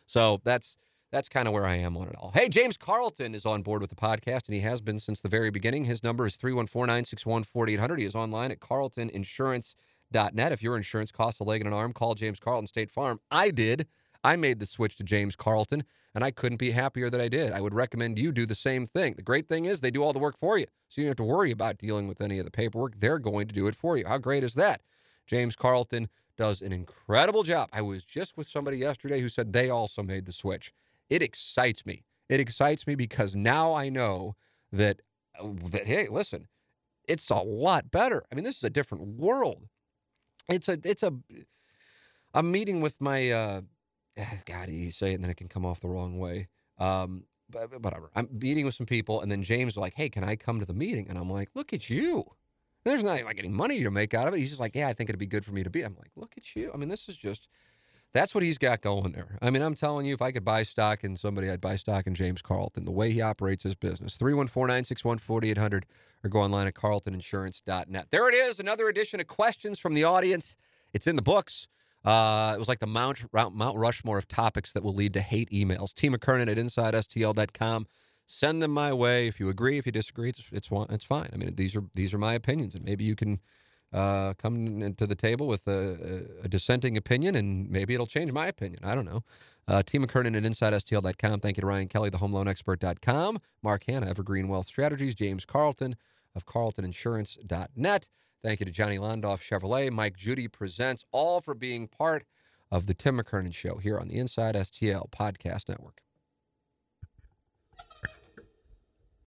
Speaker 1: So that's that's kind of where I am on it all. Hey, James Carlton is on board with the podcast, and he has been since the very beginning. His number is 314 961 4800. He is online at carltoninsurance.net. If your insurance costs a leg and an arm, call James Carlton State Farm. I did. I made the switch to James Carlton, and I couldn't be happier that I did. I would recommend you do the same thing. The great thing is they do all the work for you, so you don't have to worry about dealing with any of the paperwork. They're going to do it for you. How great is that? James Carlton does an incredible job. I was just with somebody yesterday who said they also made the switch it excites me. It excites me because now I know that uh, that hey, listen, it's a lot better. I mean, this is a different world. It's a it's a I'm meeting with my uh God, you say it and then it can come off the wrong way. Um, but whatever. I'm meeting with some people, and then James like, "Hey, can I come to the meeting?" And I'm like, "Look at you." There's not like any money to make out of it. He's just like, "Yeah, I think it'd be good for me to be." I'm like, "Look at you." I mean, this is just that's what he's got going there. I mean, I'm telling you, if I could buy stock in somebody, I'd buy stock in James Carlton, the way he operates his business. 314 961 4800 or go online at carltoninsurance.net. There it is, another edition of questions from the audience. It's in the books. Uh, it was like the Mount, Mount Rushmore of topics that will lead to hate emails. T. McKernan at InsideSTL.com. Send them my way. If you agree, if you disagree, it's, it's, it's fine. I mean, these are these are my opinions, and maybe you can uh, come to the table with a, a, dissenting opinion, and maybe it'll change my opinion. I don't know. Uh, T. McKernan at InsideSTL.com. Thank you to Ryan Kelley, the HomeLoanExpert.com. Mark Hannah, Evergreen Wealth Strategies. James Carlton of CarltonInsurance.net. Thank you to Johnny Londoff Chevrolet. Mike Judy presents, all for being part of the Tim McKernan Show here on the Inside STL Podcast Network.